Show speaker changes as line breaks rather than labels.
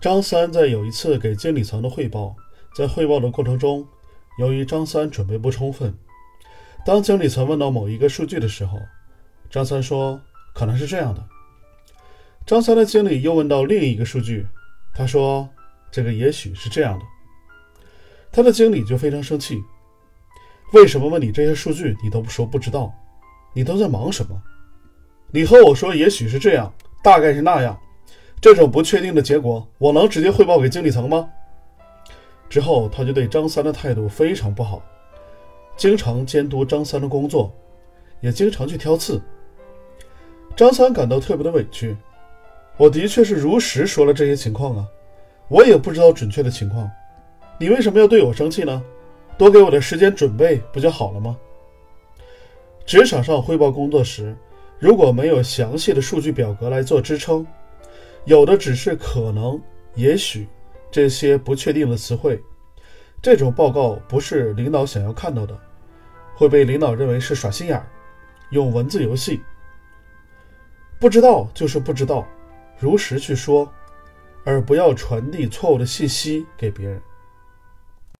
张三在有一次给经理层的汇报，在汇报的过程中，由于张三准备不充分，当经理层问到某一个数据的时候，张三说可能是这样的。张三的经理又问到另一个数据，他说这个也许是这样的。他的经理就非常生气，为什么问你这些数据你都不说不知道？你都在忙什么？你和我说也许是这样，大概是那样，这种不确定的结果，我能直接汇报给经理层吗？之后他就对张三的态度非常不好，经常监督张三的工作，也经常去挑刺。张三感到特别的委屈，我的确是如实说了这些情况啊，我也不知道准确的情况。你为什么要对我生气呢？多给我点时间准备不就好了吗？职场上汇报工作时，如果没有详细的数据表格来做支撑，有的只是可能、也许这些不确定的词汇，这种报告不是领导想要看到的，会被领导认为是耍心眼儿，用文字游戏。不知道就是不知道，如实去说，而不要传递错误的信息给别人。